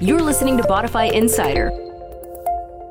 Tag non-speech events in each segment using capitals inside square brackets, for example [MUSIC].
You're listening to Bodify Insider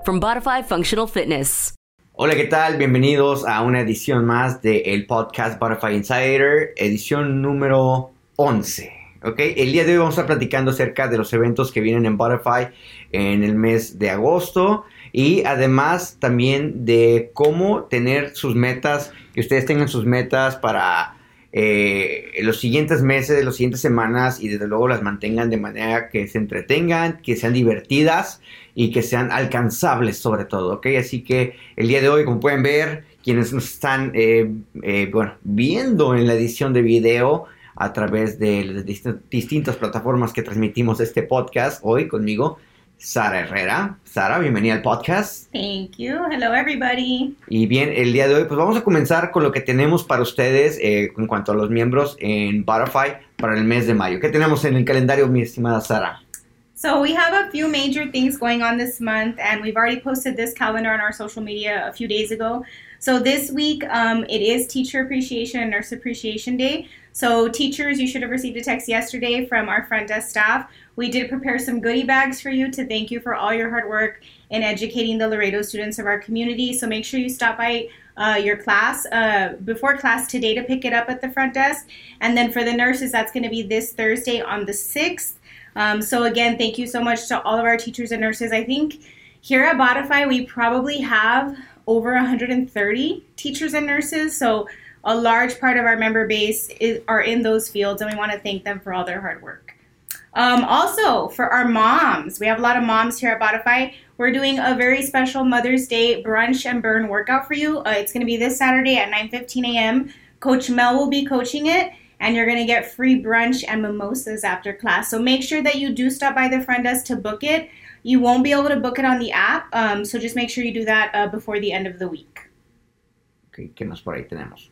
from Bodify Functional Fitness. Hola, ¿qué tal? Bienvenidos a una edición más del podcast Bodify Insider, edición número 11. ¿ok? El día de hoy vamos a estar platicando acerca de los eventos que vienen en Bodify en el mes de agosto y además también de cómo tener sus metas, que ustedes tengan sus metas para eh, los siguientes meses, las siguientes semanas y desde luego las mantengan de manera que se entretengan, que sean divertidas y que sean alcanzables sobre todo, ¿ok? Así que el día de hoy, como pueden ver, quienes nos están eh, eh, viendo en la edición de video a través de las distintas plataformas que transmitimos este podcast hoy conmigo, Sara Herrera. Sara, bienvenida al podcast. Thank you. Hello, everybody. Y bien, el día de hoy, pues vamos a comenzar con lo que tenemos para ustedes eh, en cuanto a los miembros en Butterfly para el mes de mayo. ¿Qué tenemos en el calendario, mi estimada Sara? So we have a few major things going on this month, and we've already posted this calendar on our social media a few days ago. So this week, um, it is Teacher Appreciation and Nurse Appreciation Day. So teachers, you should have received a text yesterday from our front desk staff we did prepare some goodie bags for you to thank you for all your hard work in educating the Laredo students of our community. So make sure you stop by uh, your class uh, before class today to pick it up at the front desk. And then for the nurses, that's going to be this Thursday on the 6th. Um, so again, thank you so much to all of our teachers and nurses. I think here at Bodify, we probably have over 130 teachers and nurses. So a large part of our member base is, are in those fields, and we want to thank them for all their hard work. Um, also, for our moms, we have a lot of moms here at Bodify. We're doing a very special Mother's Day brunch and burn workout for you. Uh, it's going to be this Saturday at 9:15 a.m. Coach Mel will be coaching it, and you're going to get free brunch and mimosas after class. So make sure that you do stop by the front desk to book it. You won't be able to book it on the app, um, so just make sure you do that uh, before the end of the week. Okay, ¿Qué más por ahí tenemos?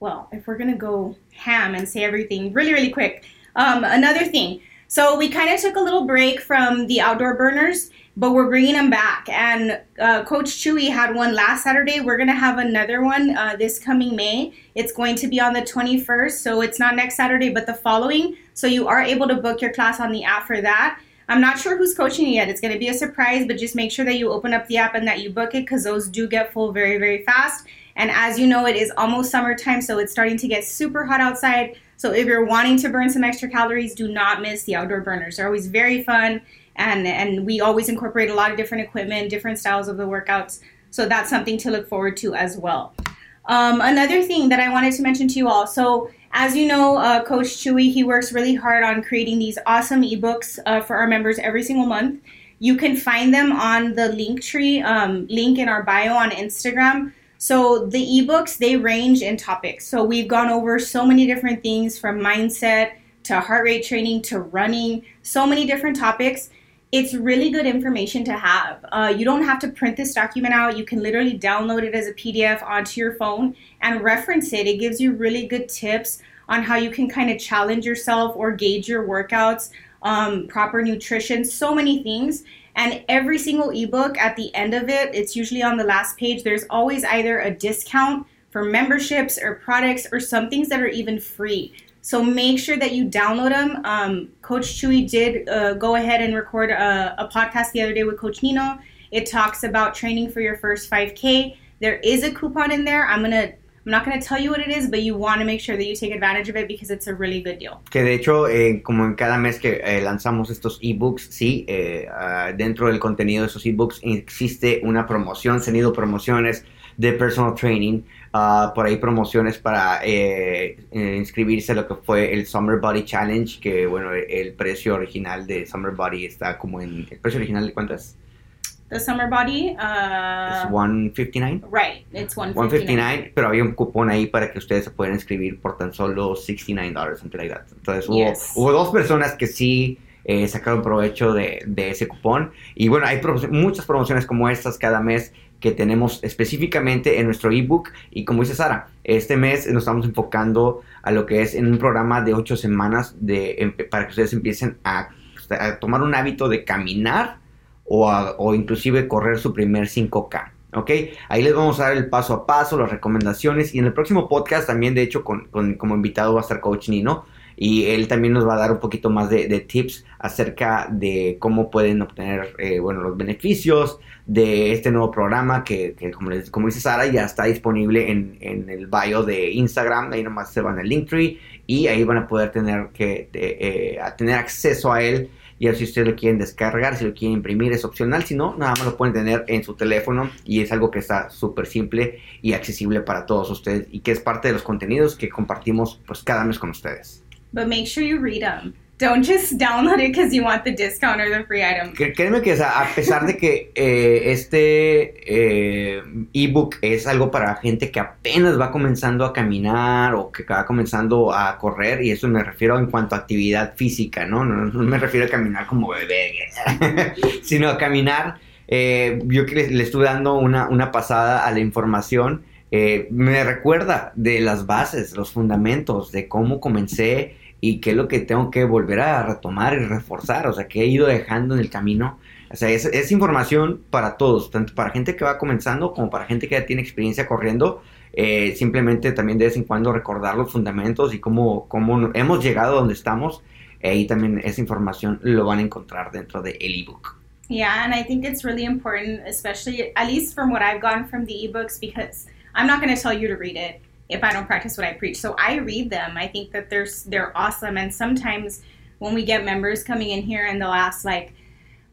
Well, if we're going to go ham and say everything really, really quick, um, another thing. So we kind of took a little break from the outdoor burners, but we're bringing them back. And uh, Coach Chewy had one last Saturday. We're going to have another one uh, this coming May. It's going to be on the 21st. So it's not next Saturday, but the following. So you are able to book your class on the app for that. I'm not sure who's coaching yet. It's going to be a surprise, but just make sure that you open up the app and that you book it because those do get full very, very fast. And as you know, it is almost summertime, so it's starting to get super hot outside. So if you're wanting to burn some extra calories, do not miss the outdoor burners. They're always very fun, and and we always incorporate a lot of different equipment, different styles of the workouts. So that's something to look forward to as well. Um, another thing that I wanted to mention to you all. So as you know, uh, Coach Chewy, he works really hard on creating these awesome ebooks uh, for our members every single month. You can find them on the Linktree um, link in our bio on Instagram. So the ebooks they range in topics. So we've gone over so many different things from mindset to heart rate training to running, so many different topics. It's really good information to have. Uh, you don't have to print this document out. You can literally download it as a PDF onto your phone and reference it. It gives you really good tips on how you can kind of challenge yourself or gauge your workouts, um, proper nutrition, so many things. And every single ebook at the end of it, it's usually on the last page, there's always either a discount for memberships or products or some things that are even free. So make sure that you download them. Um, Coach Chewy did uh, go ahead and record a, a podcast the other day with Coach Nino. It talks about training for your first 5K. There is a coupon in there. I'm going to I'm not going to tell you what it is, but you want to make sure that you take advantage of it because it's a really good deal. Que de hecho, eh, como en cada mes que eh, lanzamos estos ebooks, sí, uh, dentro del contenido de esos ebooks existe una promoción, se han ido promociones de personal training, uh, por ahí promociones para eh, eh, inscribirse a lo que fue el Summer Body Challenge, que bueno, el precio original de Summer Body está como en... ¿El precio original de cuánto es? The summer body. Uh, es 159. Right, it's 159. 159, pero había un cupón ahí para que ustedes se puedan inscribir por tan solo 69 dólares en realidad. Entonces hubo, Yes. hubo dos personas que sí eh, sacaron provecho de, de ese cupón. Y bueno, hay promo- muchas promociones como estas cada mes que tenemos específicamente en nuestro ebook. Y como dice Sara, este mes nos estamos enfocando a lo que es en un programa de ocho semanas de, para que ustedes empiecen a, a tomar un hábito de caminar o, a- o inclusive correr su primer 5K. ¿Ok? Ahí les vamos a dar el paso a paso, las recomendaciones. Y en el próximo podcast también, de hecho, con, con- como invitado va a estar Coach Nino. y él también nos va a dar un poquito más de, de tips acerca de cómo pueden obtener eh, bueno, los beneficios de este nuevo programa que, como, les, dice Sara ya está disponible en, en, el bio de Instagram, ahí nomás se van al Linktree y ahí van a poder tener, que, eh, tener acceso a él y si ustedes lo quieren descargar, si lo quieren imprimir es opcional, si no, nada más lo pueden tener en su teléfono y es algo que está súper simple y accesible para todos ustedes y que es parte de los contenidos que compartimos pues cada mes con ustedes. But make sure you read them. Don't just download it because you want the discount or the free item. Créeme que a pesar de que eh, este eh, ebook es algo para gente que apenas va comenzando a caminar o que va comenzando a correr, y eso me refiero en cuanto a actividad física, ¿no? No, me refiero a caminar como bebé, [LAUGHS] sino a caminar. Eh, yo le, le, dando una, una pasada a la información. me recuerda de las bases, los fundamentos, de cómo comencé y qué es lo que tengo que volver a retomar y reforzar, o sea, que he ido dejando en el camino. O sea, es, información para todos, tanto para gente que va comenzando como para gente que ya tiene experiencia corriendo. Eh, simplemente también de vez en cuando recordar los fundamentos y cómo, cómo hemos llegado a donde estamos. Ahí también esa información lo van a encontrar dentro del de ebook. Yeah, and I think it's really important, especially at least from what I've gotten from the ebooks, because I'm not going to tell you to read it. If I don't practice what I preach. So I read them. I think that they're they're awesome. And sometimes when we get members coming in here and they'll ask like,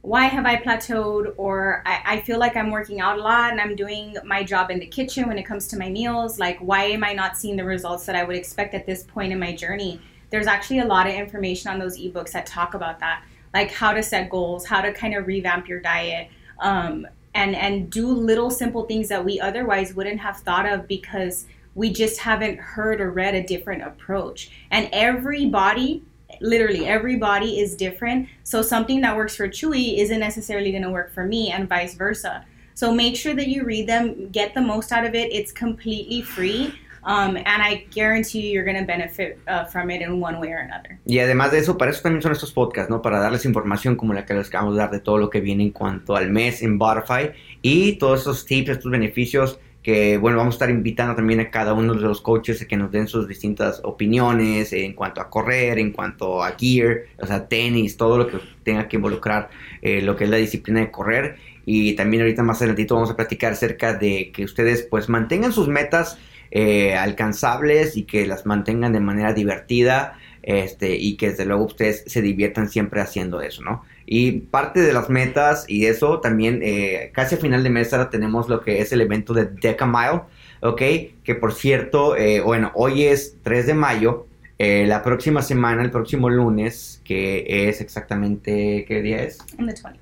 why have I plateaued? Or I, I feel like I'm working out a lot and I'm doing my job in the kitchen when it comes to my meals. Like, why am I not seeing the results that I would expect at this point in my journey? There's actually a lot of information on those ebooks that talk about that, like how to set goals, how to kind of revamp your diet, um, and and do little simple things that we otherwise wouldn't have thought of because we just haven't heard or read a different approach. And everybody, literally everybody is different. So something that works for Chewy isn't necessarily going to work for me and vice versa. So make sure that you read them, get the most out of it. It's completely free. Um, and I guarantee you you're going to benefit uh, from it in one way or another. Y además de eso, para eso también son estos podcasts, ¿no? Para darles información como la que les acabamos de dar de todo lo que viene en cuanto al mes en Butterfly y todos esos tips, estos beneficios que bueno, vamos a estar invitando también a cada uno de los coaches a que nos den sus distintas opiniones en cuanto a correr, en cuanto a gear, o sea, tenis, todo lo que tenga que involucrar eh, lo que es la disciplina de correr. Y también ahorita más adelantito vamos a platicar acerca de que ustedes pues mantengan sus metas eh, alcanzables y que las mantengan de manera divertida este, y que desde luego ustedes se diviertan siempre haciendo eso, ¿no? Y parte de las metas y eso también, eh, casi a final de mes ahora tenemos lo que es el evento de Deca Mile, ¿ok? Que por cierto, eh, bueno, hoy es 3 de mayo, eh, la próxima semana, el próximo lunes, que es exactamente, ¿qué día es? On the 20th.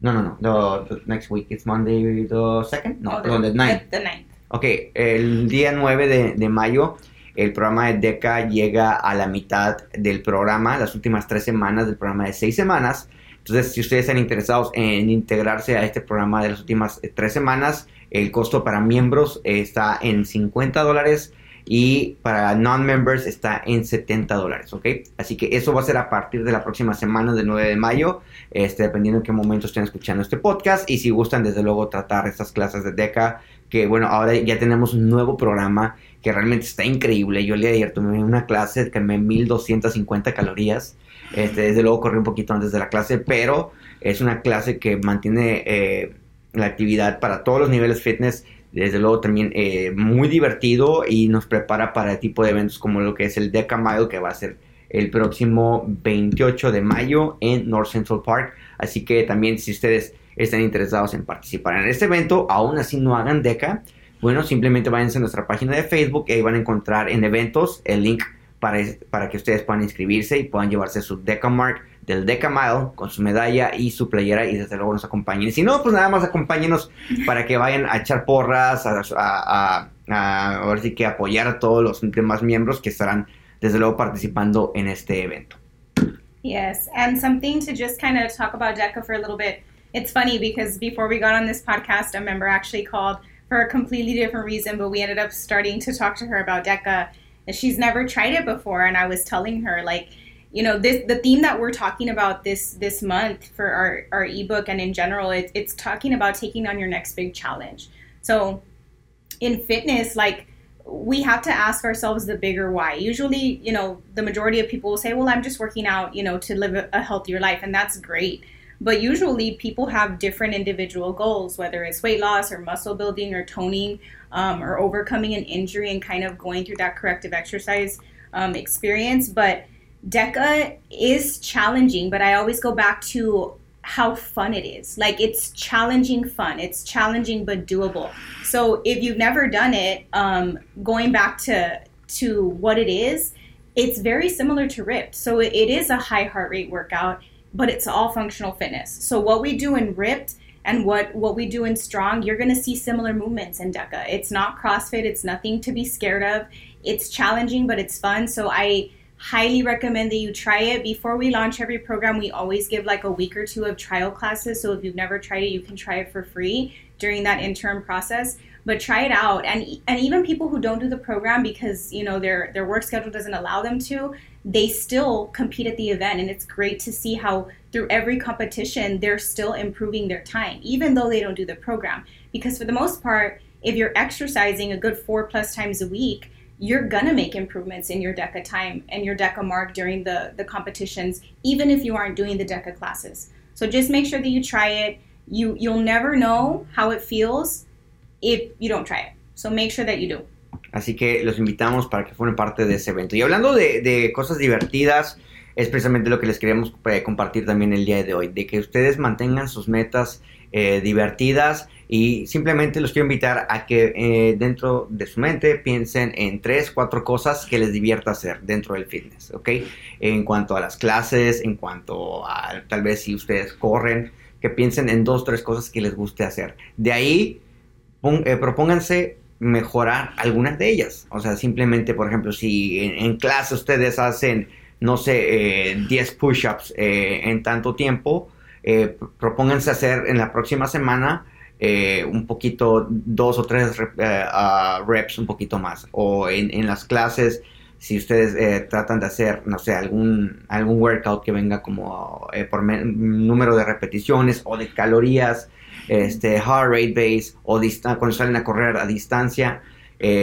No, no, no, the, next week, it's Monday the 2nd? No, oh, the, 9th. The, 9th. Ok, el día 9 de, de mayo el programa de DECA llega a la mitad del programa, las últimas tres semanas del programa de seis semanas. Entonces, si ustedes están interesados en integrarse a este programa de las últimas eh, tres semanas, el costo para miembros está en 50 dólares y para non-members está en 70 dólares, ¿ok? Así que eso va a ser a partir de la próxima semana del 9 de mayo, este, dependiendo en qué momento estén escuchando este podcast y si gustan desde luego tratar estas clases de DECA, que bueno, ahora ya tenemos un nuevo programa que realmente está increíble. Yo el día de ayer tuve una clase que me 1250 calorías este, desde luego corrí un poquito antes de la clase, pero es una clase que mantiene eh, la actividad para todos los niveles fitness. Desde luego también eh, muy divertido y nos prepara para el tipo de eventos como lo que es el Deca Mile que va a ser el próximo 28 de mayo en North Central Park. Así que también si ustedes están interesados en participar en este evento, aún así no hagan DECA, bueno, simplemente váyanse a nuestra página de Facebook y ahí van a encontrar en eventos el link para, para que ustedes puedan inscribirse y puedan llevarse su Decamark del Deca Mile con su medalla y su playera y desde luego nos acompañen. Si no, pues nada más acompáñenos para que vayan a echar porras, a, a, a, a ver si que apoyar a todos los demás miembros que estarán desde luego participando en este evento. Yes, and something to just kind of talk about DECA for a little bit. It's funny because before we got on this podcast, a member actually called for a completely different reason, but we ended up starting to talk to her about DECA she's never tried it before and i was telling her like you know this the theme that we're talking about this this month for our our ebook and in general it, it's talking about taking on your next big challenge so in fitness like we have to ask ourselves the bigger why. Usually, you know, the majority of people will say, well, I'm just working out, you know, to live a, a healthier life. And that's great. But usually, people have different individual goals, whether it's weight loss or muscle building or toning um, or overcoming an injury and kind of going through that corrective exercise um, experience. But DECA is challenging, but I always go back to how fun it is. Like it's challenging fun. It's challenging but doable. So if you've never done it, um, going back to to what it is, it's very similar to Ripped. So it is a high heart rate workout, but it's all functional fitness. So what we do in Ripped and what what we do in Strong, you're going to see similar movements in DECA. It's not CrossFit. It's nothing to be scared of. It's challenging, but it's fun. So I highly recommend that you try it before we launch every program we always give like a week or two of trial classes so if you've never tried it you can try it for free during that interim process but try it out and and even people who don't do the program because you know their their work schedule doesn't allow them to they still compete at the event and it's great to see how through every competition they're still improving their time even though they don't do the program because for the most part if you're exercising a good four plus times a week you're gonna make improvements in your DECA time and your DECA mark during the, the competitions, even if you aren't doing the DECA classes. So just make sure that you try it. You you'll never know how it feels if you don't try it. So make sure that you do. Así que los invitamos para que formen parte de ese evento. Y hablando de, de cosas divertidas, es precisamente lo que les queremos eh, compartir también el día de hoy, de que ustedes mantengan sus metas eh, divertidas y simplemente los quiero invitar a que eh, dentro de su mente piensen en tres, cuatro cosas que les divierta hacer dentro del fitness, ¿ok? En cuanto a las clases, en cuanto a tal vez si ustedes corren, que piensen en dos, tres cosas que les guste hacer. De ahí, eh, propónganse mejorar algunas de ellas. O sea, simplemente, por ejemplo, si en, clase ustedes hacen, no sé, 10 push-ups en tanto tiempo, propónganse hacer en la próxima semana eh, un poquito, dos o tres eh, reps un poquito más. O en, las clases, si ustedes eh, tratan de hacer, no sé, algún, algún workout que venga como por número de repeticiones o de calorías, este, heart rate base, o cuando salen a correr a distancia,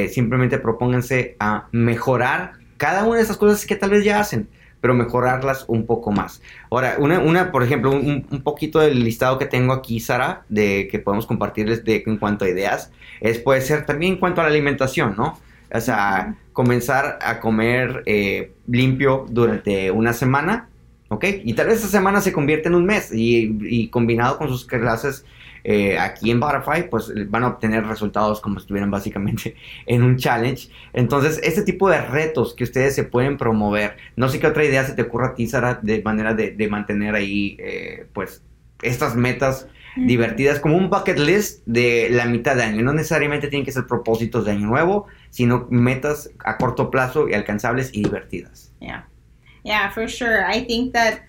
simplemente propónganse a mejorar cada una de esas cosas que tal vez ya hacen pero mejorarlas un poco más. Ahora, una, una por ejemplo, un, un, poquito del listado que tengo aquí, Sara, de que podemos compartirles de, en cuanto a ideas, es puede ser también en cuanto a la alimentación, ¿no? O sea, comenzar a comer eh, limpio durante una semana, ¿ok? Y tal vez esa semana se convierte en un mes y, y combinado con sus clases eh, aquí en Butterfly, pues van a obtener resultados como si estuvieran básicamente [LAUGHS] en un challenge. Entonces, este tipo de retos que ustedes se pueden promover, no sé qué otra idea se te ocurra a ti, Sara, de manera de, mantener ahí, eh, pues, estas metas divertidas como un bucket list de la mitad de año. No necesariamente tienen que ser propósitos de año nuevo, sino metas a corto plazo y alcanzables y divertidas. Yeah. Yeah, for sure. I think that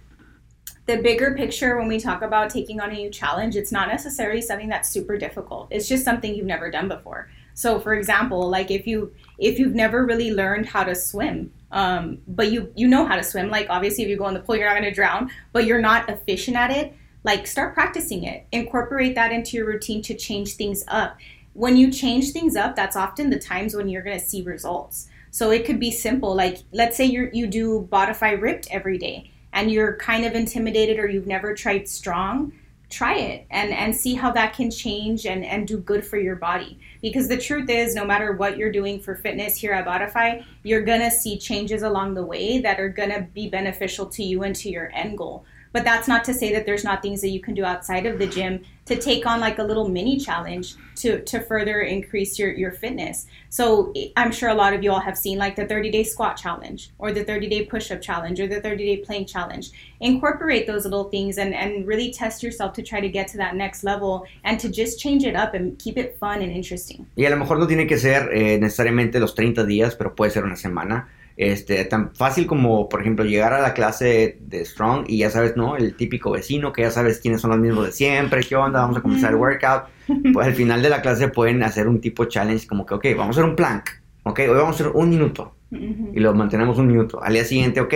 the bigger picture when we talk about taking on a new challenge it's not necessarily something that's super difficult it's just something you've never done before so for example like if you if you've never really learned how to swim um, but you you know how to swim like obviously if you go in the pool you're not going to drown but you're not efficient at it like start practicing it incorporate that into your routine to change things up when you change things up that's often the times when you're going to see results so it could be simple like let's say you you do Bodify ripped every day and you're kind of intimidated or you've never tried strong, try it and, and see how that can change and, and do good for your body. Because the truth is, no matter what you're doing for fitness here at Bodify, you're gonna see changes along the way that are gonna be beneficial to you and to your end goal. But that's not to say that there's not things that you can do outside of the gym to take on like a little mini challenge to to further increase your your fitness. So I'm sure a lot of you all have seen like the 30 day squat challenge or the 30 day push up challenge or the 30 day plank challenge. Incorporate those little things and and really test yourself to try to get to that next level and to just change it up and keep it fun and interesting. Y a lo mejor no tiene que ser eh, necesariamente los 30 días, pero puede ser una semana. Este, tan fácil como, por ejemplo, llegar a la clase de Strong y ya sabes, ¿no? El típico vecino que ya sabes quiénes son los mismos de siempre, qué onda, vamos a comenzar el workout. [LAUGHS] Pues al final de la clase pueden hacer un tipo challenge como que, ok, vamos a hacer un plank, ok, hoy vamos a hacer un minuto y lo mantenemos un minuto. Al día siguiente, ok,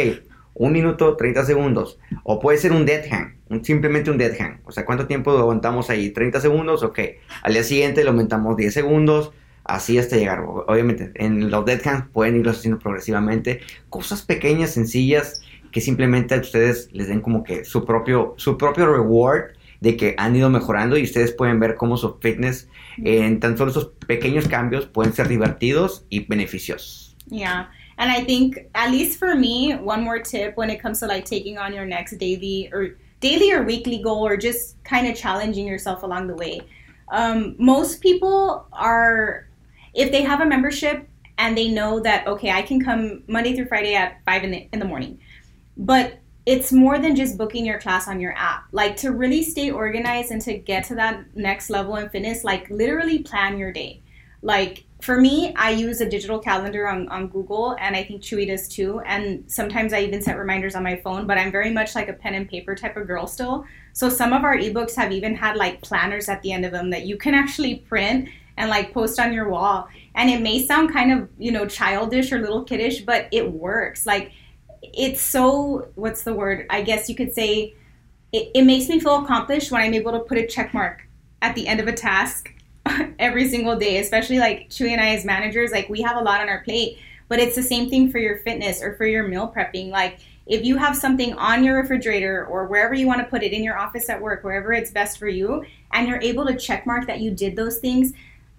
un minuto, 30 segundos. O puede ser un dead hang, simplemente un dead hang. O sea, ¿cuánto tiempo aguantamos ahí? 30 segundos, ok. Al día siguiente lo aumentamos 10 segundos así hasta llegar. Obviamente, en los dead hands pueden irlos haciendo progresivamente. Cosas pequeñas, sencillas, que simplemente a ustedes les den como que su propio, su propio reward de que han ido mejorando y ustedes pueden ver cómo su fitness en tan solo esos pequeños cambios pueden ser divertidos y beneficiosos. Yeah. And I think, at least for me, one more tip when it comes to like taking on your next daily or daily or weekly goal or just kind of challenging yourself along the way. Um, most people are, if they have a membership and they know that, okay, I can come Monday through Friday at 5 in the, in the morning. But it's more than just booking your class on your app. Like to really stay organized and to get to that next level in fitness, like literally plan your day. Like for me, I use a digital calendar on, on Google, and I think Chewy does too. And sometimes I even set reminders on my phone, but I'm very much like a pen and paper type of girl still. So some of our ebooks have even had like planners at the end of them that you can actually print and like post on your wall. And it may sound kind of, you know, childish or little kiddish, but it works. Like it's so what's the word? I guess you could say it, it makes me feel accomplished when I'm able to put a check mark at the end of a task [LAUGHS] every single day, especially like Chewy and I as managers, like we have a lot on our plate, but it's the same thing for your fitness or for your meal prepping. Like if you have something on your refrigerator or wherever you want to put it in your office at work, wherever it's best for you, and you're able to check mark that you did those things,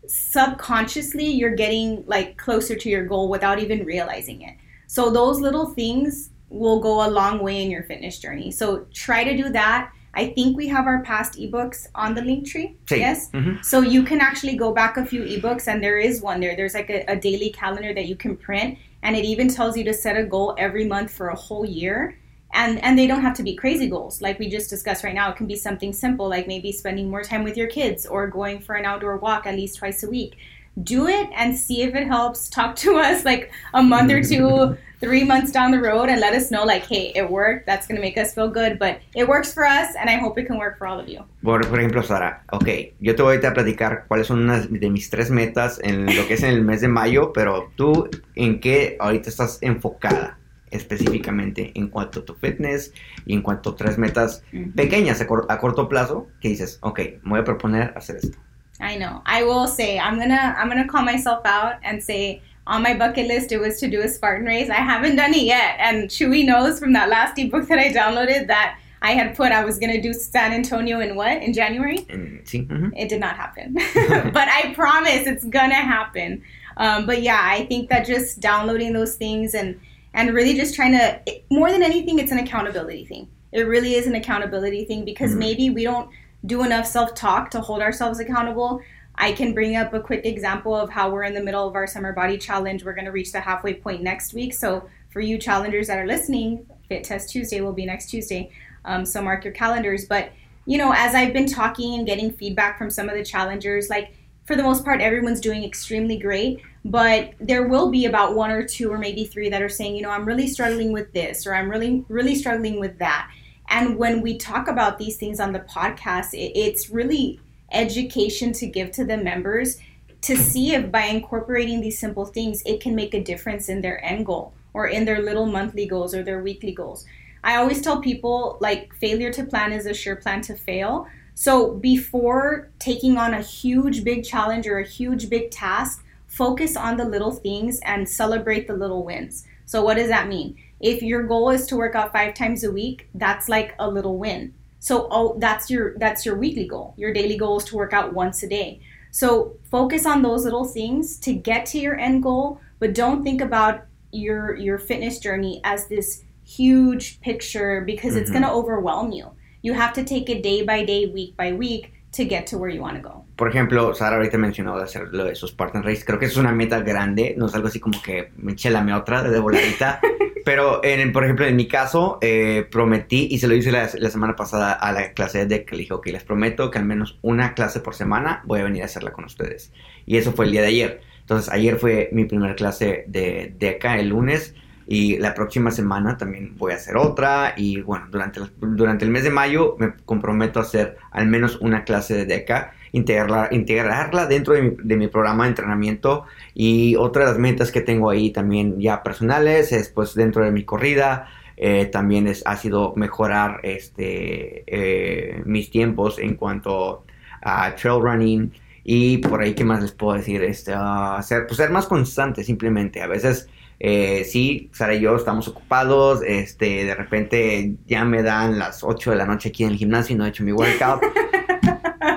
subconsciously you're getting like closer to your goal without even realizing it. So those little things will go a long way in your fitness journey. So try to do that. I think we have our past ebooks on the link tree. Yes. Ujú. So you can actually go back a few ebooks, and there is one there. There's like a, a daily calendar that you can print, and it even tells you to set a goal every month for a whole year. And and they don't have to be crazy goals like we just discussed right now. It can be something simple like maybe spending more time with your kids or going for an outdoor walk at least twice a week. Do it and see if it helps. Talk to [LAUGHS] us like a month or two, [LAUGHS] three months down the road, and let us know like, hey, it worked. That's gonna make us feel good, but it works for us, and I hope it can work for all of you. Por, por ejemplo, Sara, ok, yo te voy a platicar cuáles son unas de mis tres metas en lo que es en el mes de mayo, pero tú, ¿en qué ahorita estás enfocada específicamente en cuanto a tu fitness y en cuanto a tres metas pequeñas a, cor- a corto plazo que dices, ok, me voy a proponer hacer esto? I know. I will say I'm gonna I'm gonna call myself out and say on my bucket list it was to do a Spartan race. I haven't done it yet, and Chewy knows from that last ebook that I downloaded that I had put I was gonna do San Antonio in what in January. Sí, ujú. It did not happen, [LAUGHS] [LAUGHS] but I promise it's gonna happen. Um, but yeah, I think that just downloading those things and and really just trying to it- more than anything, it's an accountability thing. It really is an accountability thing because Mhm. maybe we don't do enough self talk to hold ourselves accountable. I can bring up a quick example of how we're in the middle of our summer body challenge. We're going to reach the halfway point next week. So, for you challengers that are listening, Fit Test Tuesday will be next Tuesday. Um, so, mark your calendars. But, you know, as I've been talking and getting feedback from some of the challengers, like for the most part, everyone's doing extremely great. But there will be about one or two or maybe three that are saying, you know, I'm really struggling with this or I'm really, really struggling with that. And when we talk about these things on the podcast, it, it's really education to give to the members to see if by incorporating these simple things, it can make a difference in their end goal or in their little monthly goals or their weekly goals. I always tell people like failure to plan is a sure plan to fail. So before taking on a huge big challenge or a huge big task, focus on the little things and celebrate the little wins. So what does that mean? If your goal is to work out 5 times a week, that's like a little win. So oh that's your that's your weekly goal. Your daily goal is to work out once a day. So focus on those little things to get to your end goal, but don't think about your your fitness journey as this huge picture because it's Mhm. going to overwhelm you. You have to take it day by day, week by week to get to where you want to go. Por ejemplo, Sara ahorita mencionó de hacer lo de sus Spartan Race. Creo que es una meta grande, no es algo así como que me chelame otra de voladita. [LAUGHS] Pero, en, por ejemplo, en mi caso, eh, prometí, y se lo hice la, la semana pasada a la clase de que le dije, ok, les prometo que al menos una clase por semana voy a venir a hacerla con ustedes. Y eso fue el día de ayer. Entonces, ayer fue mi primera clase de DECA el lunes. Y la próxima semana también voy a hacer otra. Y bueno, durante, durante el mes de mayo me comprometo a hacer al menos una clase de DECA, integrarla, integrarla dentro de mi, programa de entrenamiento. Y otra de las metas que tengo ahí también ya personales es pues dentro de mi corrida. eh, también es, ha sido mejorar este, eh, mis tiempos en cuanto a trail running Y por ahí, ¿qué más les puedo decir? Este, uh, ser, pues, ser más constante simplemente. A veces eh, sí, Sara y yo estamos ocupados, este, de repente ya me dan las 8 de la noche aquí en el gimnasio y no he hecho mi workout. [LAUGHS]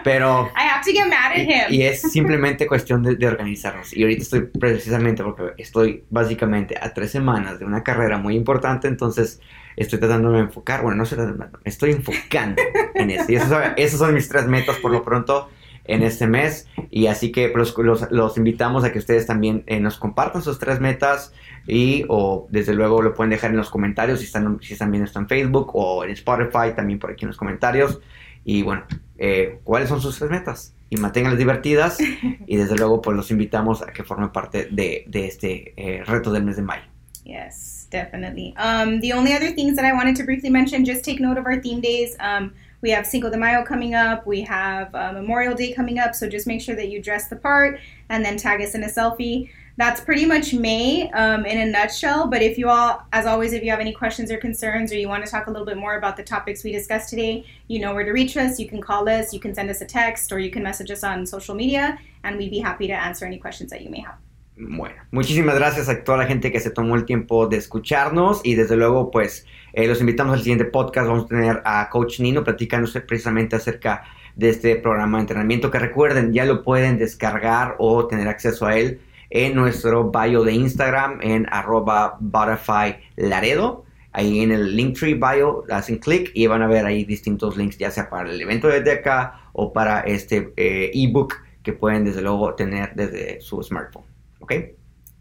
Pero... I have to get mad at him. Y, es [LAUGHS] simplemente cuestión de, organizarnos. Y ahorita estoy precisamente porque estoy básicamente a tres semanas de una carrera muy importante, entonces estoy tratando de enfocar, bueno, no sé, estoy enfocando en eso. Y esas son mis tres metas por lo pronto en este mes. Y así que los, los, invitamos a que ustedes también eh, nos compartan sus tres metas y o desde luego lo pueden dejar en los comentarios si están, si están viendo esto en Facebook o en Spotify, también por aquí en los comentarios. Y bueno, eh, ¿cuáles son sus metas? Y manténganlas divertidas [LAUGHS] y desde luego pues los invitamos a que formen parte de, de este eh, reto del mes de mayo. Yes, definitely. Um, the only other things that I wanted to briefly mention, just take note of our theme days. Um, we have Cinco de Mayo coming up. We have uh, Memorial Day coming up. So just make sure that you dress the part and then tag us in a selfie. That's pretty much May um, in a nutshell. But if you all, as always, if you have any questions or concerns or you want to talk a little bit more about the topics we discussed today, you know where to reach us. You can call us, you can send us a text, or you can message us on social media, and we'd be happy to answer any questions that you may have. Bueno, muchísimas gracias a toda la gente que se tomó el tiempo de escucharnos y desde luego pues eh, los invitamos al siguiente podcast. Vamos a tener a Coach Nino platicándose precisamente acerca de este programa de entrenamiento que recuerden ya lo pueden descargar o tener acceso a él en nuestro bio de Instagram en arroba Butterfly Laredo. Ahí en el Linktree bio hacen clic y van a ver ahí distintos links ya sea para el evento desde acá o para este eh, ebook que pueden desde luego tener desde su smartphone. ¿Ok?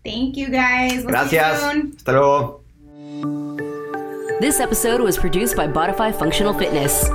Thank you guys. We'll Gracias. Hasta luego. This episode was produced by Bodify Functional Fitness.